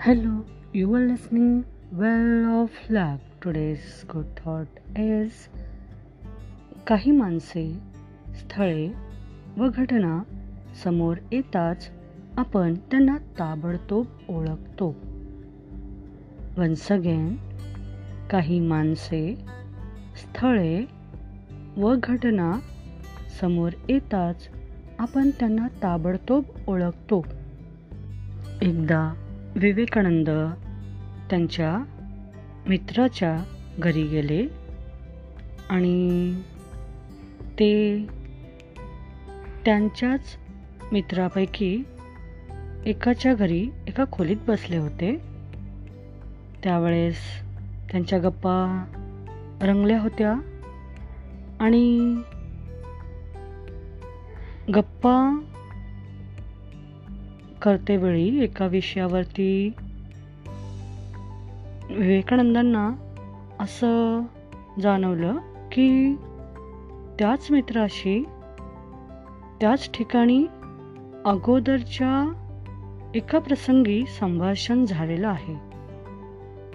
Hello, you are listening Well of Luck. Today's good thought is काही माणसे स्थळे व घटना समोर येताच आपण त्यांना ताबडतोब ओळखतो वन्स अगेन काही माणसे स्थळे व घटना समोर येताच आपण त्यांना ताबडतोब ओळखतो एकदा विवेकानंद त्यांच्या मित्राच्या घरी गेले आणि ते त्यांच्याच मित्रापैकी एकाच्या घरी एका खोलीत बसले होते. त्यावेळेस त्यांच्या गप्पा रंगल्या होत्या आणि गप्पा करतेवेळी एका विषयावरती विवेकानंदांना असं जाणवलं की त्याच मित्राशी त्याच ठिकाणी अगोदरच्या एका प्रसंगी संभाषण झालेलं आहे.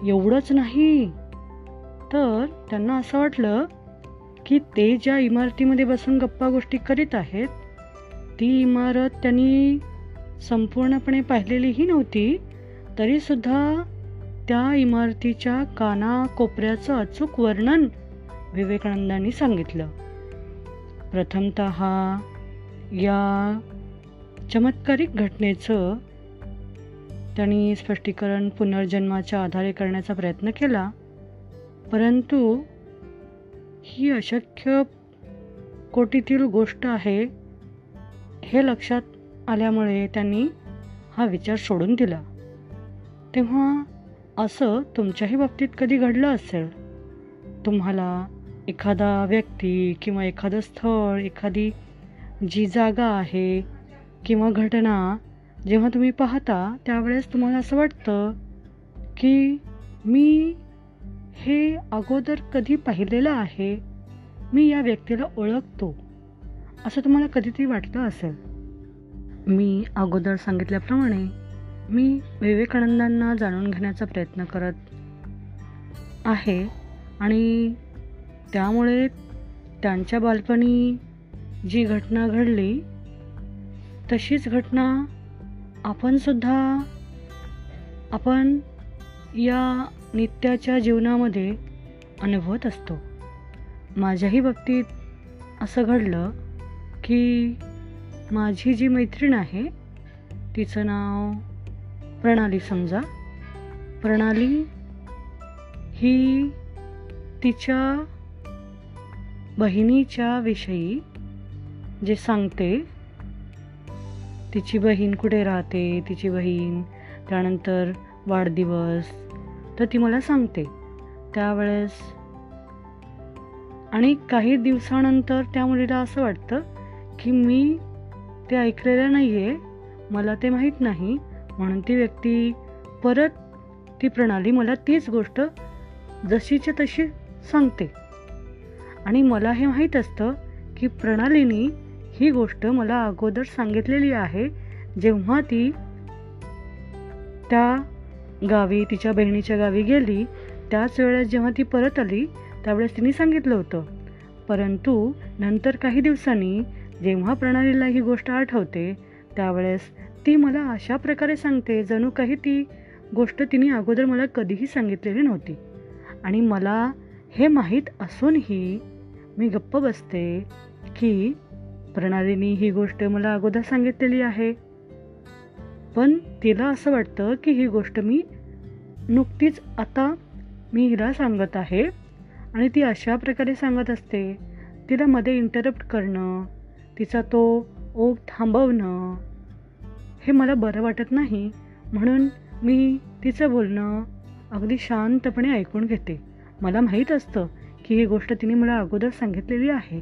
एवढंच नाही तर त्यांना असं वाटलं की ते ज्या इमारतीमध्ये बसून गप्पा गोष्टी करीत आहेत ती इमारत त्यांनी संपूर्णपणे पाहिलेलीही नव्हती तरीसुद्धा त्या इमारतीच्या कानाकोपऱ्याचं अचूक वर्णन विवेकानंदांनी सांगितलं. प्रथमत या चमत्कारिक घटनेचं त्यांनी स्पष्टीकरण पुनर्जन्माच्या आधारे करण्याचा प्रयत्न केला परंतु ही अशक्य कोटीतील गोष्ट आहे हे लक्षात आल्यामुळे त्यांनी हा विचार सोडून दिला. तेव्हा असं तुमच्याही बाबतीत कधी घडलं असेल? तुम्हाला एखादा व्यक्ती किंवा एखादं स्थळ एखादी जी जागा आहे किंवा घटना जेव्हा तुम्ही पाहता त्यावेळेस तुम्हाला असं वाटतं की मी हे अगोदर कधी पाहिलेलं आहे? मी या व्यक्तीला ओळखतो. असं तुम्हाला कधीतरी वाटलं असेल? मी अगोदर सांगितल्याप्रमाणे मी विवेकानंदांना जाणून घेण्याचा प्रयत्न करत आहे आणि त्यामुळे त्यांच्या बालपणी जी घटना घडली तशीच घटना आपणसुद्धा आपण या नित्याच्या जीवनामध्ये अनुभवत असतो. माझ्याही बाबतीत असं घडलं की माझी जी मैत्रीण आहे तिचं नाव प्रणाली समजा. प्रणाली ही तिच्या बहिणीच्या विषयी जे सांगते तिची बहीण कुठे राहते तिची बहीण त्यानंतर वाढदिवस तर ती मला सांगते. त्यावेळेस आणि काही दिवसानंतर त्या मुलीला असं वाटतं की मी ते ऐकलेलं नाही आहे मला ते माहीत नाही. म्हणून ती व्यक्ती परत ती प्रणाली मला तीच गोष्ट जशीच्या तशी सांगते. आणि मला हे माहीत असतं की प्रणालीनी ही गोष्ट मला अगोदर सांगितलेली आहे. जेव्हा ती त्या गावी तिच्या बहिणीच्या गावी गेली त्याच वेळेस जेव्हा ती परत आली त्यावेळेस तिने सांगितलं होतं. परंतु नंतर काही दिवसांनी जेव्हा प्रणालीला ही गोष्ट आठवते त्यावेळेस ती मला अशा प्रकारे सांगते जणू काही ती गोष्ट तिने अगोदर मला कधीही सांगितलेली नव्हती. आणि मला हे माहीत असूनही मी गप्प बसते की प्रणालीने ही गोष्ट मला अगोदर सांगितलेली आहे. पण तिला असं वाटतं की ही गोष्ट मी नुकतीच आता मी हिला सांगत आहे आणि ती अशा प्रकारे सांगत असते तिला मध्ये इंटरप्ट करणं तिचा तो ओघ थांबवणं हे मला बरं वाटत नाही. म्हणून मी तिचं बोलणं अगदी शांतपणे ऐकून घेते. मला माहीत असतं की ही गोष्ट तिने मला अगोदर सांगितलेली आहे.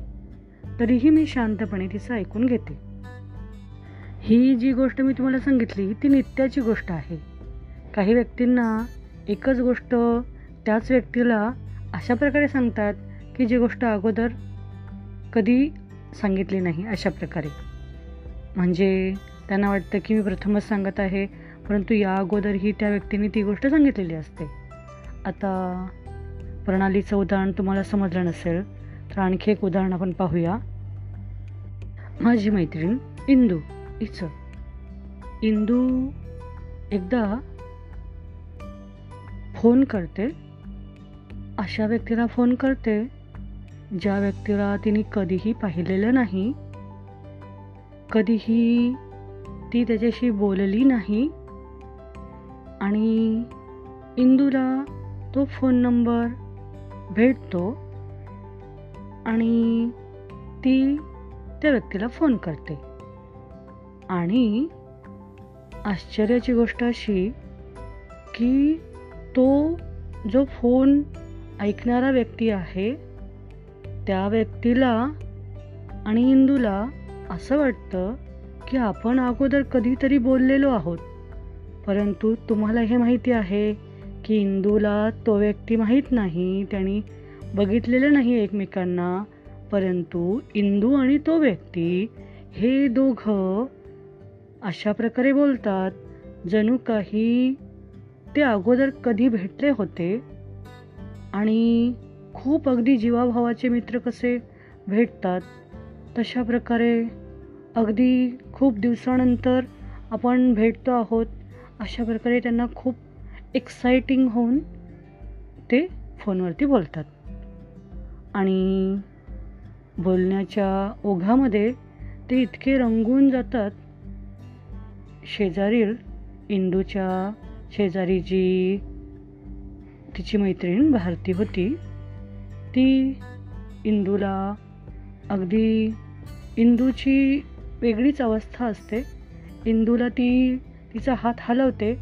तरीही मी शांतपणे तिचं ऐकून घेते. ही जी गोष्ट मी तुम्हाला सांगितली ती नित्याची गोष्ट आहे. काही व्यक्तींना एकच गोष्ट त्याच व्यक्तीला अशा प्रकारे सांगतात की जी गोष्ट अगोदर कधी सांगितली नाही अशा प्रकारे. म्हणजे त्यांना वाटतं की मी प्रथमच सांगत आहे परंतु या अगोदरही त्या व्यक्तीने ती गोष्ट सांगितलेली असते. आता प्रणालीचं उदाहरण तुम्हाला समजलं नसेल तर आणखी एक उदाहरण आपण पाहूया. माझी मैत्रीण इंदू हिचं. इंदू एकदा फोन करते अशा व्यक्तीला फोन करते. ज्या व्यक्तीला तिने कधीही पाहिलेलं नाही कधीही ती त्याच्याशी बोलली नाही आणि इंदूला तो फोन नंबर भेटतो आणि ती त्या व्यक्तीला फोन करते. आणि आश्चर्याची गोष्ट अशी की तो जो फोन ऐकणारा व्यक्ती आहे त्या व्यक्तीला आणि इंदूला असं वाटतं की आपण अगोदर कधीतरी बोललेलो आहोत. परंतु तुम्हाला हे माहिती आहे की इंदूला तो व्यक्ती माहीत नाही त्यांनी बघितलेलं नाही एकमेकांना. परंतु इंदू आणि तो व्यक्ती हे दोघं अशा प्रकारे बोलतात जणू काही ते अगोदर कधी भेटले होते आणि खूप अगदी जीवाभावाचे मित्र कसे भेटतात तशा प्रकारे अगदी खूप दिवसानंतर आपण भेटतो आहोत अशा प्रकारे त्यांना खूप एक्साइटिंग होऊन ते फोनवरती बोलतात. आणि बोलण्याच्या ओघामध्ये ते इतके रंगून जातात. शेजारील इंदूच्या शेजारी जी तिची मैत्रीण भारती होती ती इंदूला अगदी इंदूची वेगळीच अवस्था असते. इंदूला ती तिचा हात हलवते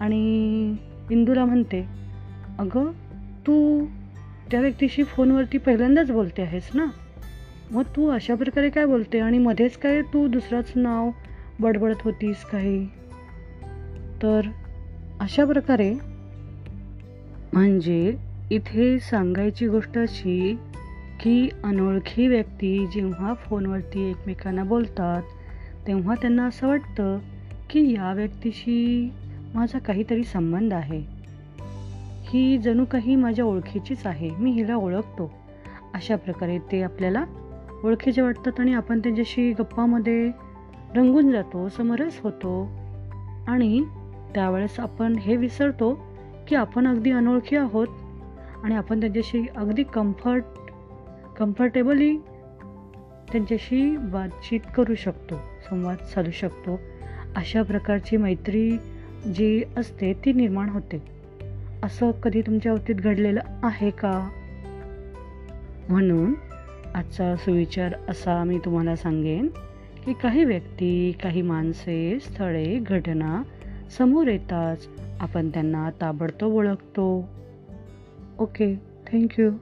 आणि इंदूला म्हणते अगं तू त्या व्यक्तीशी फोनवरती पहिल्यांदाच बोलते आहेस ना? मग तू अशा प्रकारे काय बोलते आणि मध्येच काय तू दुसराच नाव बडबडत होतीस काही? तर अशा प्रकारे म्हणजे इथे सांगायची गोष्ट अशी की अनोळखी व्यक्ती जेव्हा फोनवरती एकमेकांना बोलतात तेव्हा त्यांना असं वाटतं की या व्यक्तीशी माझा काहीतरी संबंध आहे. ही जणू काही माझ्या ओळखीचीच आहे मी हिला ओळखतो. अशा प्रकारे ते आपल्याला ओळखीचे वाटतात आणि आपण त्यांच्याशी गप्पामध्ये रंगून जातो समरस होतो. आणि त्यावेळेस आपण हे विसरतो की आपण अगदी अनोळखी आहोत आणि आपण त्यांच्याशी अगदी कम्फर्ट कम्फर्टेबली त्यांच्याशी बातचीत करू शकतो संवाद साधू शकतो. अशा प्रकारची मैत्री जी असते ती निर्माण होते. असं कधी तुमच्या बाबतीत घडलेलं आहे का? म्हणून आजचा सुविचार असा मी तुम्हाला सांगेन की काही व्यक्ती काही माणसे स्थळे घटना समोर येताच आपण त्यांना ताबडतोब ओळखतो. okay thank you.